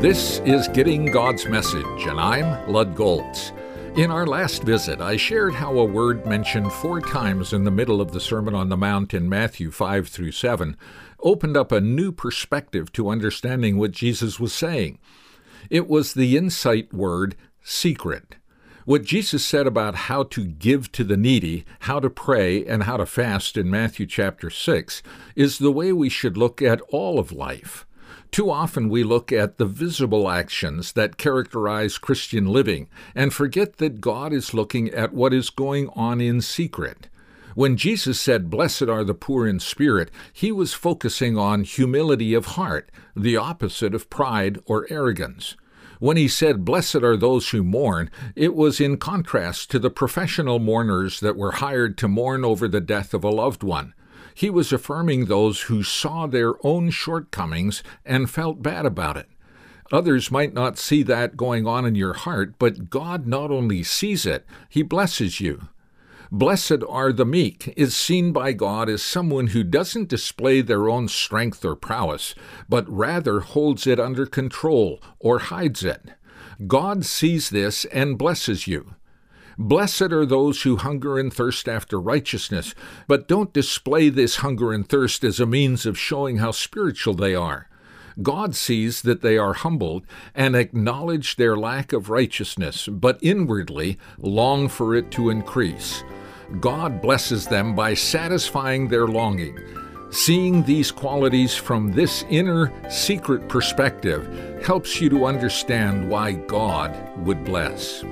This is Getting God's Message, and I'm Lud Golz. In our last visit, I shared how a word mentioned four times in the middle of the Sermon on the Mount in Matthew 5 through 7 opened up a new perspective to understanding what Jesus was saying. It was the insight word secret. What Jesus said about how to give to the needy, how to pray, and how to fast in Matthew chapter 6 is the way we should look at all of life. Too often we look at the visible actions that characterize Christian living and forget that God is looking at what is going on in secret. When Jesus said, Blessed are the poor in spirit, he was focusing on humility of heart, the opposite of pride or arrogance. When he said, Blessed are those who mourn, it was in contrast to the professional mourners that were hired to mourn over the death of a loved one. He was affirming those who saw their own shortcomings and felt bad about it. Others might not see that going on in your heart, but God not only sees it, He blesses you. Blessed are the meek is seen by God as someone who doesn't display their own strength or prowess, but rather holds it under control or hides it. God sees this and blesses you. Blessed are those who hunger and thirst after righteousness, but don't display this hunger and thirst as a means of showing how spiritual they are. God sees that they are humbled and acknowledge their lack of righteousness, but inwardly long for it to increase. God blesses them by satisfying their longing. Seeing these qualities from this inner, secret perspective helps you to understand why God would bless.